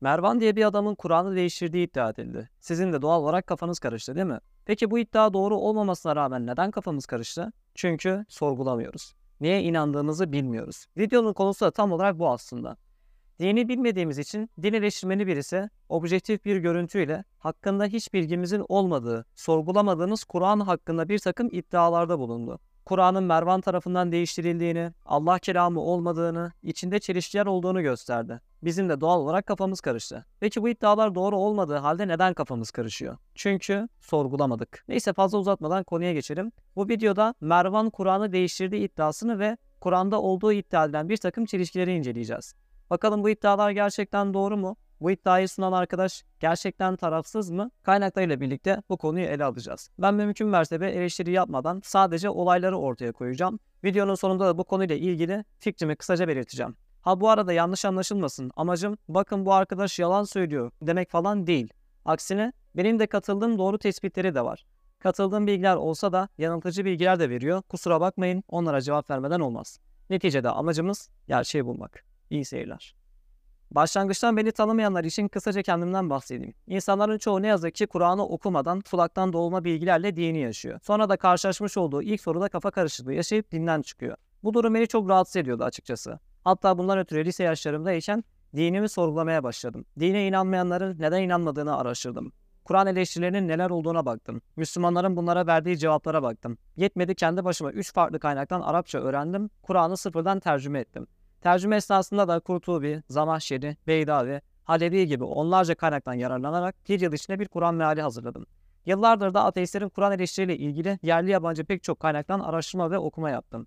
Mervan diye bir adamın Kur'an'ı değiştirdiği iddia edildi. Sizin de doğal olarak kafanız karıştı değil mi? Peki bu iddia doğru olmamasına rağmen neden kafamız karıştı? Çünkü sorgulamıyoruz. Neye inandığımızı bilmiyoruz. Videonun konusu da tam olarak bu aslında. Dini bilmediğimiz için din eleştirmeni birisi objektif bir görüntüyle hakkında hiç bilgimizin olmadığı, sorgulamadığımız Kur'an hakkında bir takım iddialarda bulundu. Kur'an'ın Mervan tarafından değiştirildiğini, Allah kelamı olmadığını, içinde çelişkiler olduğunu gösterdi. Bizim de doğal olarak kafamız karıştı. Peki bu iddialar doğru olmadığı halde neden kafamız karışıyor? Çünkü sorgulamadık. Neyse fazla uzatmadan konuya geçelim. Bu videoda Mervan Kur'an'ı değiştirdiği iddiasını ve Kur'an'da olduğu iddia edilen bir takım çelişkileri inceleyeceğiz. Bakalım bu iddialar gerçekten doğru mu? Bu iddiayı sunan arkadaş gerçekten tarafsız mı? Kaynaklarıyla birlikte bu konuyu ele alacağız. Ben mümkün mertebe eleştiri yapmadan sadece olayları ortaya koyacağım. Videonun sonunda da bu konuyla ilgili fikrimi kısaca belirteceğim. Ha bu arada yanlış anlaşılmasın. Amacım bakın bu arkadaş yalan söylüyor demek falan değil. Aksine benim de katıldığım doğru tespitleri de var. Katıldığım bilgiler olsa da yanıltıcı bilgiler de veriyor. Kusura bakmayın onlara cevap vermeden olmaz. Neticede amacımız gerçeği bulmak. İyi seyirler. Başlangıçtan beni tanımayanlar için kısaca kendimden bahsedeyim. İnsanların çoğu ne yazık ki Kur'an'ı okumadan kulaktan doğulma bilgilerle dini yaşıyor. Sonra da karşılaşmış olduğu ilk soruda kafa karışıklığı yaşayıp dinden çıkıyor. Bu durum beni çok rahatsız ediyordu açıkçası. Hatta bundan ötürü lise yaşlarımdayken dinimi sorgulamaya başladım. Dine inanmayanların neden inanmadığını araştırdım. Kur'an eleştirilerinin neler olduğuna baktım. Müslümanların bunlara verdiği cevaplara baktım. Yetmedi kendi başıma 3 farklı kaynaktan Arapça öğrendim. Kur'an'ı sıfırdan tercüme ettim. Tercüme esnasında da Kurtubi, Zamahşeri, Beydavi, Halevi gibi onlarca kaynaktan yararlanarak bir yıl içinde bir Kur'an meali hazırladım. Yıllardır da ateistlerin Kur'an eleştiriyle ilgili yerli yabancı pek çok kaynaktan araştırma ve okuma yaptım.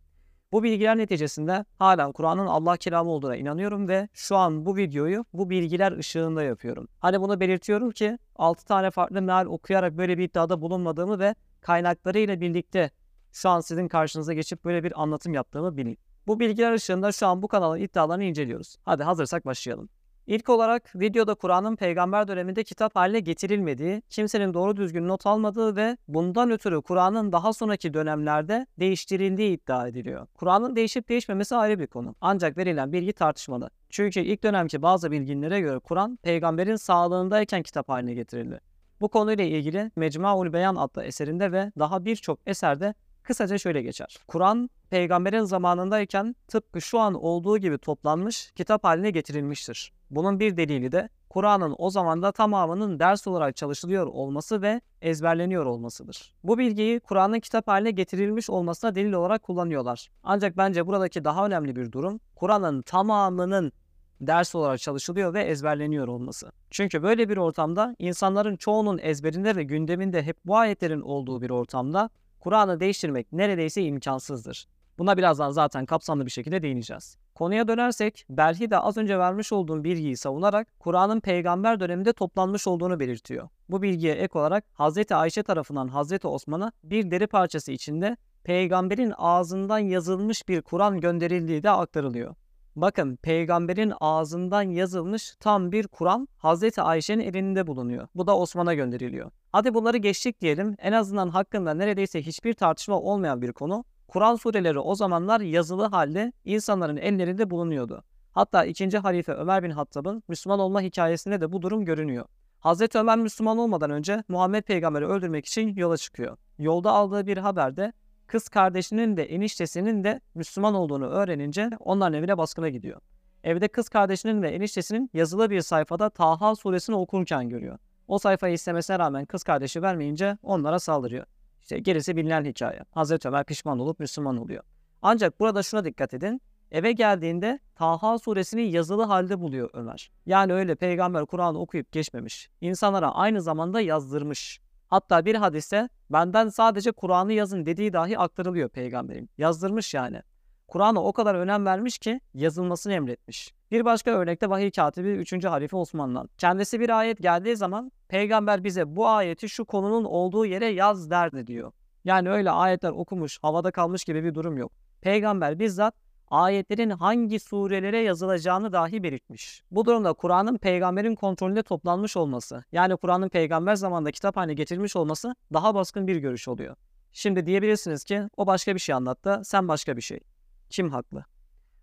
Bu bilgiler neticesinde halen Kur'an'ın Allah kelamı olduğuna inanıyorum ve şu an bu videoyu bu bilgiler ışığında yapıyorum. Hani bunu belirtiyorum ki 6 tane farklı meal okuyarak böyle bir iddiada bulunmadığımı ve kaynaklarıyla birlikte şu an sizin karşınıza geçip böyle bir anlatım yaptığımı bilin. Bu bilgiler ışığında şu an bu kanalın iddialarını inceliyoruz. Hadi hazırsak başlayalım. İlk olarak videoda Kur'an'ın peygamber döneminde kitap haline getirilmediği, kimsenin doğru düzgün not almadığı ve bundan ötürü Kur'an'ın daha sonraki dönemlerde değiştirildiği iddia ediliyor. Kur'an'ın değişip değişmemesi ayrı bir konu. Ancak verilen bilgi tartışmalı. Çünkü ilk dönemki bazı bilginlere göre Kur'an peygamberin sağlığındayken kitap haline getirildi. Bu konuyla ilgili Mecmuaul Beyan adlı eserinde ve daha birçok eserde kısaca şöyle geçer. Kur'an peygamberin zamanındayken tıpkı şu an olduğu gibi toplanmış, kitap haline getirilmiştir. Bunun bir delili de Kur'an'ın o zamanda tamamının ders olarak çalışılıyor olması ve ezberleniyor olmasıdır. Bu bilgiyi Kur'an'ın kitap haline getirilmiş olmasına delil olarak kullanıyorlar. Ancak bence buradaki daha önemli bir durum Kur'an'ın tamamının ders olarak çalışılıyor ve ezberleniyor olması. Çünkü böyle bir ortamda insanların çoğunun ezberinde ve gündeminde hep bu ayetlerin olduğu bir ortamda Kur'an'ı değiştirmek neredeyse imkansızdır. Buna birazdan zaten kapsamlı bir şekilde değineceğiz. Konuya dönersek, Belhi de az önce vermiş olduğum bilgiyi savunarak Kur'an'ın peygamber döneminde toplanmış olduğunu belirtiyor. Bu bilgiye ek olarak Hz. Ayşe tarafından Hz. Osman'a bir deri parçası içinde peygamberin ağzından yazılmış bir Kur'an gönderildiği de aktarılıyor. Bakın peygamberin ağzından yazılmış tam bir Kur'an Hz. Ayşe'nin elinde bulunuyor. Bu da Osman'a gönderiliyor. Hadi bunları geçtik diyelim. En azından hakkında neredeyse hiçbir tartışma olmayan bir konu. Kur'an sureleri o zamanlar yazılı halde insanların ellerinde bulunuyordu. Hatta 2. halife Ömer bin Hattab'ın Müslüman olma hikayesinde de bu durum görünüyor. Hazreti Ömer Müslüman olmadan önce Muhammed peygamberi öldürmek için yola çıkıyor. Yolda aldığı bir haberde kız kardeşinin de eniştesinin de Müslüman olduğunu öğrenince onların evine baskına gidiyor. Evde kız kardeşinin ve eniştesinin yazılı bir sayfada Taha suresini okurken görüyor. O sayfayı istemesine rağmen kız kardeşi vermeyince onlara saldırıyor. İşte gerisi bilinen hikaye. Hazreti Ömer pişman olup Müslüman oluyor. Ancak burada şuna dikkat edin. Eve geldiğinde Taha suresini yazılı halde buluyor Ömer. Yani öyle peygamber Kur'an'ı okuyup geçmemiş. İnsanlara aynı zamanda yazdırmış. Hatta bir hadiste benden sadece Kur'an'ı yazın dediği dahi aktarılıyor peygamberin. Yazdırmış yani. Kur'an'a o kadar önem vermiş ki yazılmasını emretmiş. Bir başka örnekte vahiy katibi 3. halife Osman'dan. Kendisi bir ayet geldiği zaman peygamber bize bu ayeti şu konunun olduğu yere yaz derdi diyor. Yani öyle ayetler okumuş, havada kalmış gibi bir durum yok. Peygamber bizzat ayetlerin hangi surelere yazılacağını dahi belirtmiş. Bu durumda Kur'an'ın peygamberin kontrolünde toplanmış olması, yani Kur'an'ın peygamber zamanında kitap haline getirilmiş olması daha baskın bir görüş oluyor. Şimdi diyebilirsiniz ki o başka bir şey anlattı, sen başka bir şey. Kim haklı?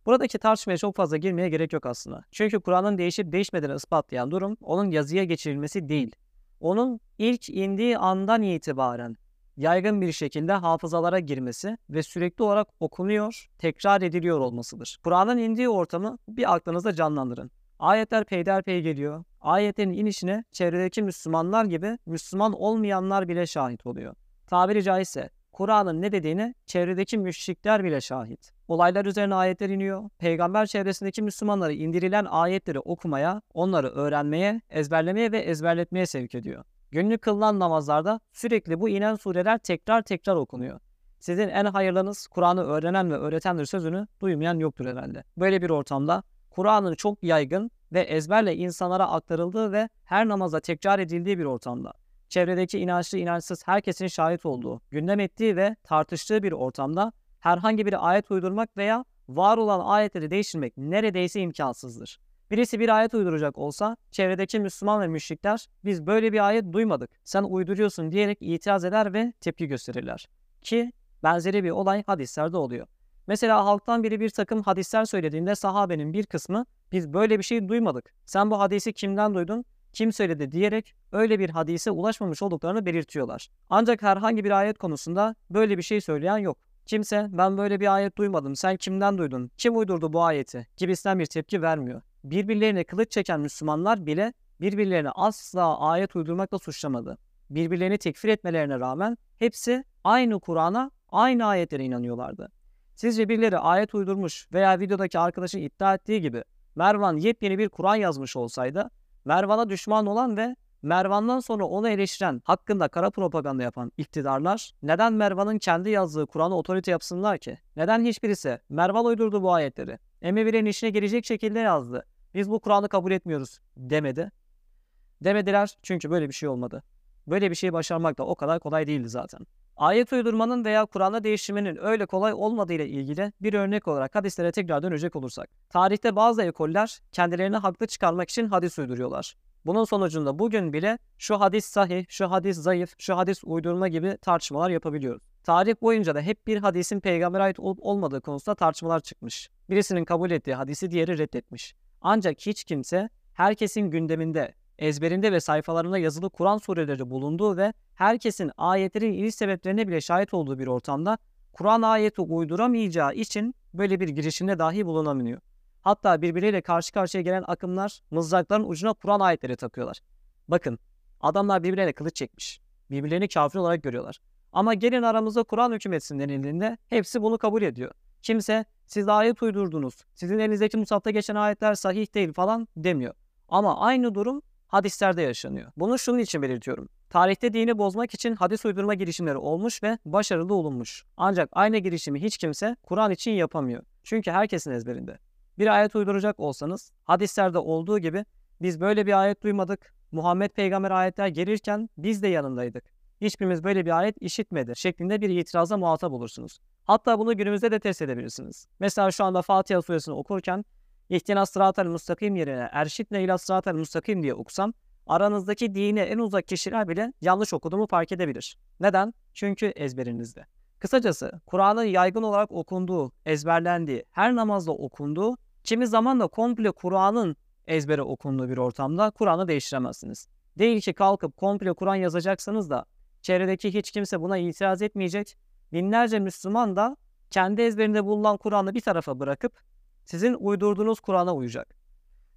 Buradaki tartışmaya çok fazla girmeye gerek yok aslında. Çünkü Kur'an'ın değişip değişmediğini ispatlayan durum onun yazıya geçirilmesi değil. Onun ilk indiği andan itibaren yaygın bir şekilde hafızalara girmesi ve sürekli olarak okunuyor, tekrar ediliyor olmasıdır. Kur'an'ın indiği ortamı bir aklınızda canlandırın. Ayetler peyderpey geliyor. Ayetlerin inişine çevredeki Müslümanlar gibi Müslüman olmayanlar bile şahit oluyor. Tabiri caizse Kur'an'ın ne dediğini çevredeki müşrikler bile şahit. Olaylar üzerine ayetler iniyor. Peygamber çevresindeki Müslümanları indirilen ayetleri okumaya, onları öğrenmeye, ezberlemeye ve ezberletmeye sevk ediyor. Günlük kılınan namazlarda sürekli bu inen sureler tekrar tekrar okunuyor. Sizin en hayırlınız Kur'an'ı öğrenen ve öğretendir sözünü duymayan yoktur herhalde. Böyle bir ortamda Kur'an'ın çok yaygın ve ezberle insanlara aktarıldığı ve her namaza tekrar edildiği bir ortamda, çevredeki inançlı inançsız herkesin şahit olduğu, gündem ettiği ve tartıştığı bir ortamda herhangi bir ayet uydurmak veya var olan ayetleri değiştirmek neredeyse imkansızdır. Birisi bir ayet uyduracak olsa çevredeki Müslüman ve müşrikler biz böyle bir ayet duymadık sen uyduruyorsun diyerek itiraz eder ve tepki gösterirler. Ki benzeri bir olay hadislerde oluyor. Mesela halktan biri bir takım hadisler söylediğinde sahabenin bir kısmı biz böyle bir şey duymadık. Sen bu hadisi kimden duydun? Kim söyledi diyerek öyle bir hadise ulaşmamış olduklarını belirtiyorlar. Ancak herhangi bir ayet konusunda böyle bir şey söyleyen yok. Kimse ben böyle bir ayet duymadım sen kimden duydun, kim uydurdu bu ayeti gibisinden bir tepki vermiyor. Birbirlerine kılıç çeken Müslümanlar bile birbirlerine asla ayet uydurmakla suçlamadı. Birbirlerini tekfir etmelerine rağmen hepsi aynı Kur'an'a, aynı ayetlere inanıyorlardı. Sizce birileri ayet uydurmuş veya videodaki arkadaşın iddia ettiği gibi Mervan yepyeni bir Kur'an yazmış olsaydı Mervan'a düşman olan ve Mervan'dan sonra onu eleştiren, hakkında kara propaganda yapan iktidarlar neden Mervan'ın kendi yazdığı Kur'an'ı otorite yapsınlar ki? Neden hiçbirisi Mervan uydurdu bu ayetleri? Emevilerin işine gelecek şekilde yazdı. Biz bu Kur'an'ı kabul etmiyoruz demedi. Demediler çünkü böyle bir şey olmadı. Böyle bir şeyi başarmak da o kadar kolay değildi zaten. Ayet uydurmanın veya Kur'an'ı değiştirmenin öyle kolay olmadığı ile ilgili bir örnek olarak hadislere tekrar dönecek olursak. Tarihte bazı ekoller kendilerini haklı çıkarmak için hadis uyduruyorlar. Bunun sonucunda bugün bile şu hadis sahih, şu hadis zayıf, şu hadis uydurma gibi tartışmalar yapabiliyoruz. Tarih boyunca da hep bir hadisin peygambere ait olup olmadığı konusunda tartışmalar çıkmış. Birisinin kabul ettiği hadisi diğeri reddetmiş. Ancak hiç kimse herkesin gündeminde, ezberinde ve sayfalarında yazılı Kur'an sureleri bulunduğu ve herkesin ayetlerin iniş sebeplerine bile şahit olduğu bir ortamda Kur'an ayeti uyduramayacağı için böyle bir girişimde dahi bulunamıyor. Hatta birbirleriyle karşı karşıya gelen akımlar mızrakların ucuna Kur'an ayetleri takıyorlar. Bakın adamlar birbirlerine kılıç çekmiş. Birbirlerini kafir olarak görüyorlar. Ama gelin aramızda Kur'an hükümetsin denildiğinde hepsi bunu kabul ediyor. Kimse siz ayet uydurdunuz, sizin elinizdeki musafta geçen ayetler sahih değil falan demiyor. Ama aynı durum hadislerde yaşanıyor. Bunu şunun için belirtiyorum. Tarihte dini bozmak için hadis uydurma girişimleri olmuş ve başarılı olunmuş. Ancak aynı girişimi hiç kimse Kur'an için yapamıyor. Çünkü herkesin ezberinde. Bir ayet uyduracak olsanız hadislerde olduğu gibi biz böyle bir ayet duymadık. Muhammed peygamber ayetler gelirken biz de yanındaydık. Hiçbirimiz böyle bir ayet işitmedi şeklinde bir itiraza muhatap olursunuz. Hatta bunu günümüzde de test edebilirsiniz. Mesela şu anda Fatiha suresini okurken İhtinas sıratel müstakim yerine erşitle ila sıratel müstakim diye okusam aranızdaki dine en uzak kişiler bile yanlış okuduğumu fark edebilir. Neden? Çünkü ezberinizde. Kısacası Kur'an'ın yaygın olarak okunduğu, ezberlendiği, her namazda okunduğu, kimi zaman da komple Kur'an'ın ezbere okunduğu bir ortamda Kur'an'ı değiştiremezsiniz. Değil ki kalkıp komple Kur'an yazacaksınız da çevredeki hiç kimse buna itiraz etmeyecek. Binlerce Müslüman da kendi ezberinde bulunan Kur'an'ı bir tarafa bırakıp sizin uydurduğunuz Kur'an'a uyacak.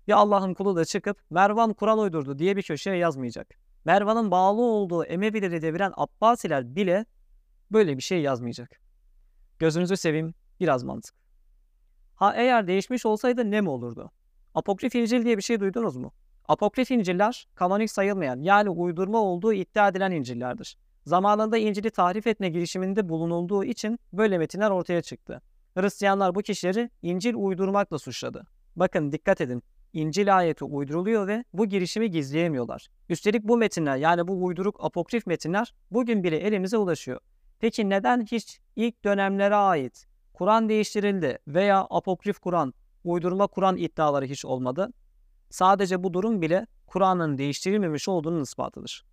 Ya Allah'ın kulu da çıkıp Mervan Kur'an uydurdu diye bir köşeye yazmayacak. Mervan'ın bağlı olduğu Emevileri deviren Abbasiler bile böyle bir şey yazmayacak. Gözünüzü seveyim biraz mantık. Ha eğer değişmiş olsaydı ne mi olurdu? Apokrif İncil diye bir şey duydunuz mu? Apokrif İncil'ler kanonik sayılmayan yani uydurma olduğu iddia edilen İncil'lerdir. Zamanında İncil'i tahrif etme girişiminde bulunulduğu için böyle metinler ortaya çıktı. Hristiyanlar bu kişileri İncil uydurmakla suçladı. Bakın dikkat edin. İncil ayeti uyduruluyor ve bu girişimi gizleyemiyorlar. Üstelik bu metinler yani bu uyduruk apokrif metinler bugün bile elimize ulaşıyor. Peki neden hiç ilk dönemlere ait Kur'an değiştirildi veya apokrif Kur'an, uydurma Kur'an iddiaları hiç olmadı? Sadece bu durum bile Kur'an'ın değiştirilmemiş olduğunun ispatıdır.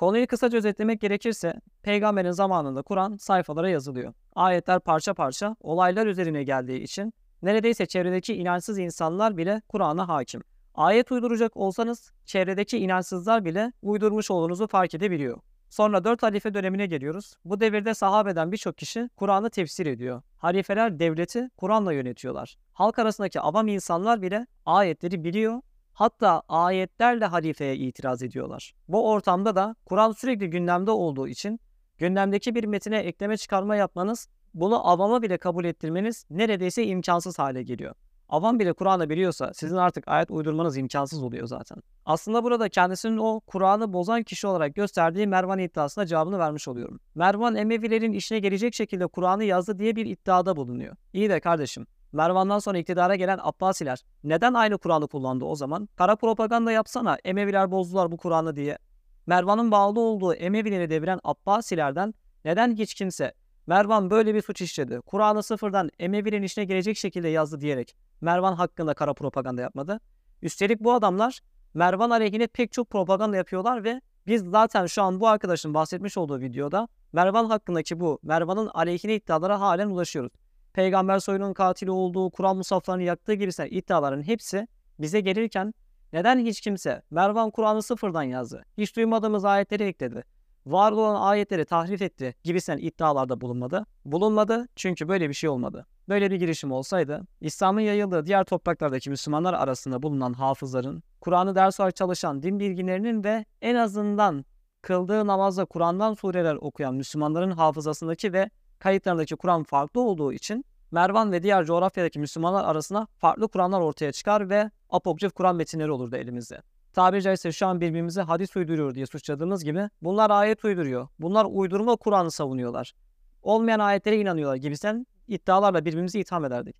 Konuyu kısaca özetlemek gerekirse peygamberin zamanında Kur'an sayfalara yazılıyor. Ayetler parça parça olaylar üzerine geldiği için neredeyse çevredeki inançsız insanlar bile Kur'an'a hakim. Ayet uyduracak olsanız çevredeki inançsızlar bile uydurmuş olduğunuzu fark edebiliyor. Sonra 4 halife dönemine geliyoruz. Bu devirde sahabeden birçok kişi Kur'an'ı tefsir ediyor. Halifeler devleti Kur'an'la yönetiyorlar. Halk arasındaki avam insanlar bile ayetleri biliyor. Hatta ayetlerle halifeye itiraz ediyorlar. Bu ortamda da Kur'an sürekli gündemde olduğu için gündemdeki bir metine ekleme çıkarma yapmanız, bunu avama bile kabul ettirmeniz neredeyse imkansız hale geliyor. Avam bile Kur'an'ı biliyorsa sizin artık ayet uydurmanız imkansız oluyor zaten. Aslında burada kendisinin o Kur'an'ı bozan kişi olarak gösterdiği Mervan iddiasına cevabını vermiş oluyorum. Mervan Emevilerin işine gelecek şekilde Kur'an'ı yazdı diye bir iddiada bulunuyor. İyi de kardeşim Mervan'dan sonra iktidara gelen Abbasiler neden aynı Kur'an'ı kullandı o zaman? Kara propaganda yapsana Emeviler bozdular bu Kur'an'ı diye. Mervan'ın bağlı olduğu Emevileri deviren Abbasilerden neden hiç kimse Mervan böyle bir suç işledi. Kur'an'ı sıfırdan Emevilerin işine gelecek şekilde yazdı diyerek Mervan hakkında kara propaganda yapmadı. Üstelik bu adamlar Mervan aleyhine pek çok propaganda yapıyorlar ve biz zaten şu an bu arkadaşın bahsetmiş olduğu videoda Mervan hakkındaki bu Mervan'ın aleyhine iddialara halen ulaşıyoruz. Peygamber soyunun katili olduğu, Kur'an musaflarını yaktığı gibi iddiaların hepsi bize gelirken neden hiç kimse Mervan Kur'an'ı sıfırdan yazdı, hiç duymadığımız ayetleri ekledi, var olan ayetleri tahrif etti gibisinden iddialarda bulunmadı. Bulunmadı çünkü böyle bir şey olmadı. Böyle bir girişim olsaydı İslam'ın yayıldığı diğer topraklardaki Müslümanlar arasında bulunan hafızların, Kur'an'ı ders olarak çalışan din bilginlerinin ve en azından kıldığı namazda Kur'an'dan sureler okuyan Müslümanların hafızasındaki ve kayıtlarındaki Kur'an farklı olduğu için Mervan ve diğer coğrafyadaki Müslümanlar arasında farklı Kur'anlar ortaya çıkar ve apokrif Kur'an metinleri olurdu elimizde. Tabiri caizse şu an birbirimize hadis uyduruyor diye suçladığımız gibi bunlar ayet uyduruyor. Bunlar uydurma Kur'an'ı savunuyorlar. Olmayan ayetlere inanıyorlar gibisinden iddialarla birbirimizi itham ederdik.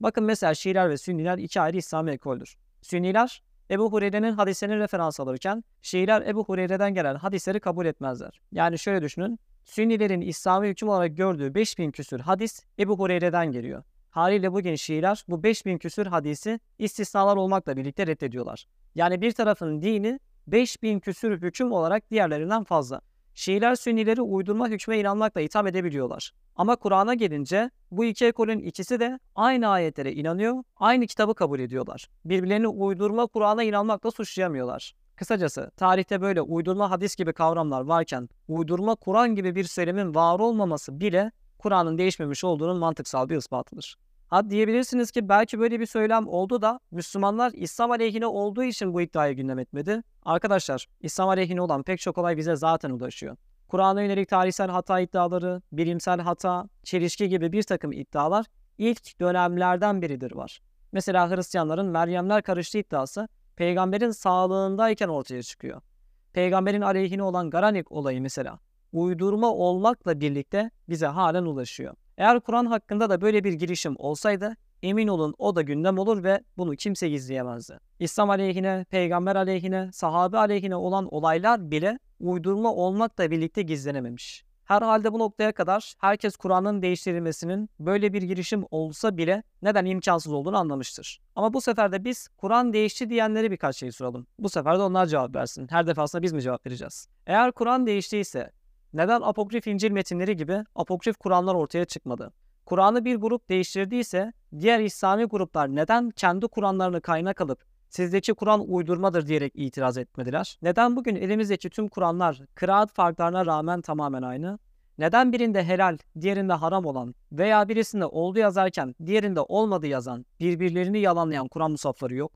Bakın mesela Şiiler ve Sünniler iki ayrı İslami ekoldür. Sünniler Ebu Hureyre'nin hadislerini referans alırken Şiiler Ebu Hureyre'den gelen hadisleri kabul etmezler. Yani şöyle düşünün. Sünnilerin İslami hüküm olarak gördüğü 5000 küsür hadis Ebu Hureyre'den geliyor. Haliyle bugün Şiiler bu 5000 küsür hadisi istisnalar olmakla birlikte reddediyorlar. Yani bir tarafın dini 5000 küsür hüküm olarak diğerlerinden fazla. Şiiler Sünnileri uydurma hükme inanmakla itham edebiliyorlar. Ama Kur'an'a gelince bu iki ekolün ikisi de aynı ayetlere inanıyor, aynı kitabı kabul ediyorlar. Birbirlerini uydurma Kur'an'a inanmakla suçlayamıyorlar. Kısacası tarihte böyle uydurma hadis gibi kavramlar varken uydurma Kur'an gibi bir söylemin var olmaması bile Kur'an'ın değişmemiş olduğunun mantıksal bir ispatıdır. Ha diyebilirsiniz ki belki böyle bir söylem oldu da Müslümanlar İslam aleyhine olduğu için bu iddiayı gündem etmedi. Arkadaşlar İslam aleyhine olan pek çok olay bize zaten ulaşıyor. Kur'an'a yönelik tarihsel hata iddiaları, bilimsel hata, çelişki gibi bir takım iddialar ilk dönemlerden biridir var. Mesela Hristiyanların Meryemler karıştı iddiası peygamberin sağlığındayken ortaya çıkıyor. Peygamberin aleyhine olan Garanik olayı mesela uydurma olmakla birlikte bize halen ulaşıyor. Eğer Kur'an hakkında da böyle bir girişim olsaydı emin olun o da gündem olur ve bunu kimse gizleyemezdi. İslam aleyhine, peygamber aleyhine, sahabe aleyhine olan olaylar bile uydurma olmakla birlikte gizlenememiş. Herhalde bu noktaya kadar herkes Kur'an'ın değiştirilmesinin böyle bir girişim olsa bile neden imkansız olduğunu anlamıştır. Ama bu sefer de biz Kur'an değişti diyenlere birkaç şey soralım. Bu sefer de onlar cevap versin. Her defasında biz mi cevap vereceğiz? Eğer Kur'an değiştiyse neden apokrif İncil metinleri gibi apokrif Kur'anlar ortaya çıkmadı? Kur'an'ı bir grup değiştirdiyse diğer İslami gruplar neden kendi Kur'anlarını kaynak alıp sizdeki Kur'an uydurmadır diyerek itiraz etmediler? Neden bugün elimizdeki tüm Kur'anlar kıraat farklarına rağmen tamamen aynı? Neden birinde helal, diğerinde haram olan veya birisinde oldu yazarken diğerinde olmadı yazan, birbirlerini yalanlayan Kur'an musafları yok?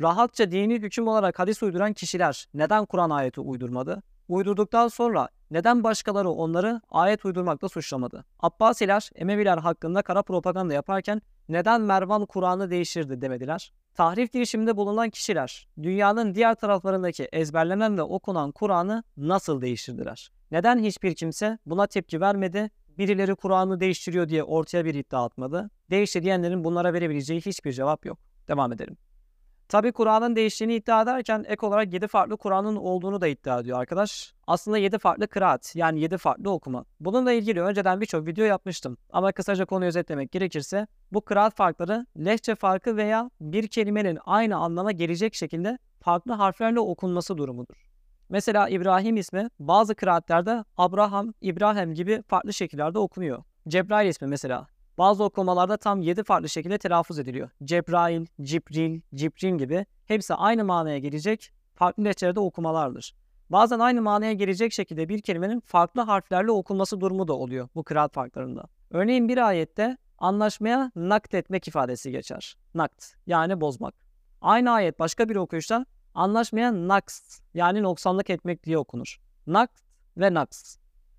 Rahatça dini hüküm olarak hadis uyduran kişiler neden Kur'an ayeti uydurmadı? Uydurduktan sonra neden başkaları onları ayet uydurmakla suçlamadı? Abbasiler, Emeviler hakkında kara propaganda yaparken neden Mervan Kur'an'ı değiştirdi demediler? Tahrif girişiminde bulunan kişiler dünyanın diğer taraflarındaki ezberlenen ve okunan Kur'an'ı nasıl değiştirdiler? Neden hiçbir kimse buna tepki vermedi? Birileri Kur'an'ı değiştiriyor diye ortaya bir iddia atmadı. Değişti diyenlerin bunlara verebileceği hiçbir cevap yok. Devam edelim. Tabi Kur'an'ın değiştiğini iddia ederken ek olarak 7 farklı Kur'an'ın olduğunu da iddia ediyor arkadaş. Aslında 7 farklı kıraat yani 7 farklı okuma. Bununla ilgili önceden birçok video yapmıştım. Ama kısaca konuyu özetlemek gerekirse bu kıraat farkları lehçe farkı veya bir kelimenin aynı anlama gelecek şekilde farklı harflerle okunması durumudur. Mesela İbrahim ismi bazı kıraatlerde Abraham, İbrahim gibi farklı şekillerde okunuyor. Cebrail ismi mesela Bazı okumalarda tam 7 farklı şekilde telaffuz ediliyor. Cebrail, Cibril, Cibrin gibi hepsi aynı manaya gelecek farklı lehçelerde okumalardır. Bazen aynı manaya gelecek şekilde bir kelimenin farklı harflerle okunması durumu da oluyor bu kıraat farklarında. Örneğin bir ayette anlaşmaya nakt etmek ifadesi geçer. Nakt yani bozmak. Aynı ayet başka bir okuyuşta anlaşmaya naks yani noksanlık etmek diye okunur. Nakt ve naks.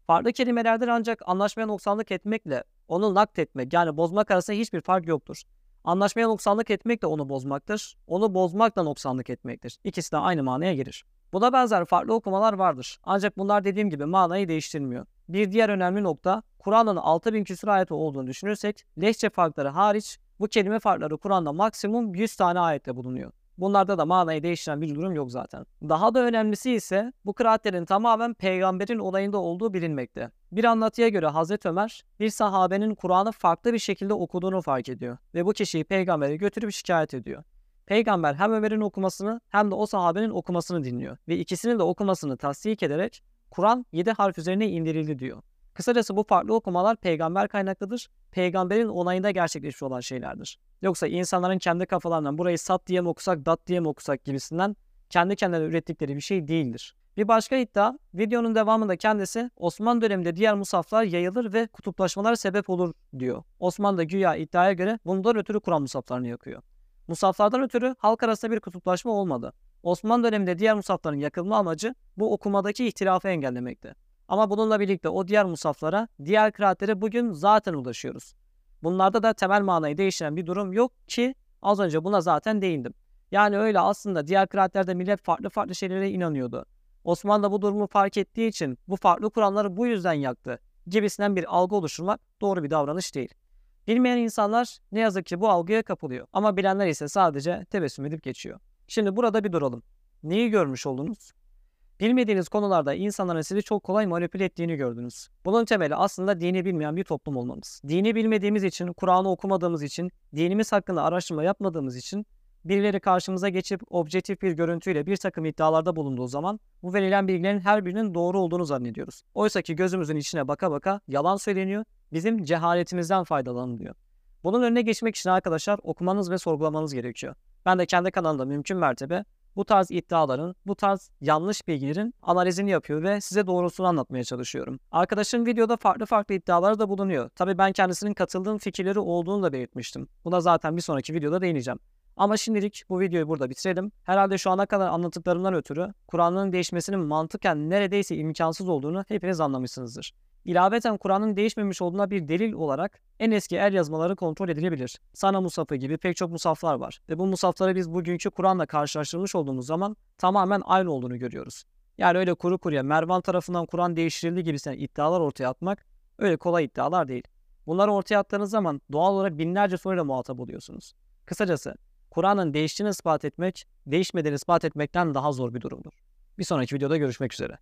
Farklı kelimelerdir ancak anlaşmaya noksanlık etmekle onu nakt etmek yani bozmak arasında hiçbir fark yoktur. Anlaşmaya noksanlık etmek de onu bozmaktır. Onu bozmak da noksanlık etmektir. İkisi de aynı manaya gelir. Buna benzer farklı okumalar vardır. Ancak bunlar dediğim gibi manayı değiştirmiyor. Bir diğer önemli nokta Kur'an'ın 6000 küsur ayeti olduğunu düşünürsek lehçe farkları hariç bu kelime farkları Kur'an'da maksimum 100 tane ayette bulunuyor. Bunlarda da manayı değiştiren bir durum yok zaten. Daha da önemlisi ise bu kıraatlerin tamamen peygamberin olayında olduğu bilinmekte. Bir anlatıya göre Hazreti Ömer bir sahabenin Kur'an'ı farklı bir şekilde okuduğunu fark ediyor ve bu kişiyi peygambere götürüp şikayet ediyor. Peygamber hem Ömer'in okumasını hem de o sahabenin okumasını dinliyor ve ikisinin de okumasını tasdik ederek Kur'an 7 harf üzerine indirildi diyor. Kısacası bu farklı okumalar peygamber kaynaklıdır. Peygamberin onayında gerçekleşmiş olan şeylerdir. Yoksa insanların kendi kafalarından burayı sat diye mi okusak, dat diye mi okusak gibisinden kendi kendilerine ürettikleri bir şey değildir. Bir başka iddia, videonun devamında kendisi Osmanlı döneminde diğer musaflar yayılır ve kutuplaşmalar sebep olur diyor. Osmanlı da güya iddiaya göre bundan ötürü Kur'an musaflarını yakıyor. Musaflardan ötürü halk arasında bir kutuplaşma olmadı. Osmanlı döneminde diğer musafların yakılma amacı bu okumadaki ihtilafı engellemekti. Ama bununla birlikte o diğer musaflara, diğer kıraatlere bugün zaten ulaşıyoruz. Bunlarda da temel manayı değiştiren bir durum yok ki az önce buna zaten değindim. Yani öyle aslında diğer kıraatlerde millet farklı farklı şeylere inanıyordu. Osmanlı da bu durumu fark ettiği için bu farklı Kur'anları bu yüzden yaktı gibisinden bir algı oluşturmak doğru bir davranış değil. Bilmeyen insanlar ne yazık ki bu algıya kapılıyor ama bilenler ise sadece tebessüm edip geçiyor. Şimdi burada bir duralım. Neyi görmüş oldunuz? Bilmediğiniz konularda insanların sizi çok kolay manipüle ettiğini gördünüz. Bunun temeli aslında dini bilmeyen bir toplum olmamız. Dini bilmediğimiz için, Kur'an'ı okumadığımız için, dinimiz hakkında araştırma yapmadığımız için birileri karşımıza geçip objektif bir görüntüyle bir takım iddialarda bulunduğu zaman bu verilen bilgilerin her birinin doğru olduğunu zannediyoruz. Oysa ki gözümüzün içine baka baka yalan söyleniyor, bizim cehaletimizden faydalanılıyor. Bunun önüne geçmek için arkadaşlar okumanız ve sorgulamanız gerekiyor. Ben de kendi kanalımda mümkün mertebe bu tarz iddiaların, bu tarz yanlış bilgilerin analizini yapıyor ve size doğrusunu anlatmaya çalışıyorum. Arkadaşım videoda farklı farklı iddialar da bulunuyor. Tabii ben kendisinin katıldığım fikirleri olduğunu da belirtmiştim. Buna zaten bir sonraki videoda değineceğim. Ama şimdilik bu videoyu burada bitirelim. Herhalde şu ana kadar anlattıklarımdan ötürü Kur'an'ın değişmesinin mantıken neredeyse imkansız olduğunu hepiniz anlamışsınızdır. İlaveten Kur'an'ın değişmemiş olduğuna bir delil olarak en eski el yazmaları kontrol edilebilir. Sana Musaf'ı gibi pek çok musaflar var ve bu musafları biz bugünkü Kur'an'la karşılaştırmış olduğumuz zaman tamamen aynı olduğunu görüyoruz. Yani öyle kuru kuruya Mervan tarafından Kur'an değiştirildi gibisinden iddialar ortaya atmak öyle kolay iddialar değil. Bunları ortaya attığınız zaman doğal olarak binlerce soruyla muhatap oluyorsunuz. Kısacası Kur'an'ın değiştiğini ispat etmek, değişmediğini ispat etmekten daha zor bir durumdur. Bir sonraki videoda görüşmek üzere.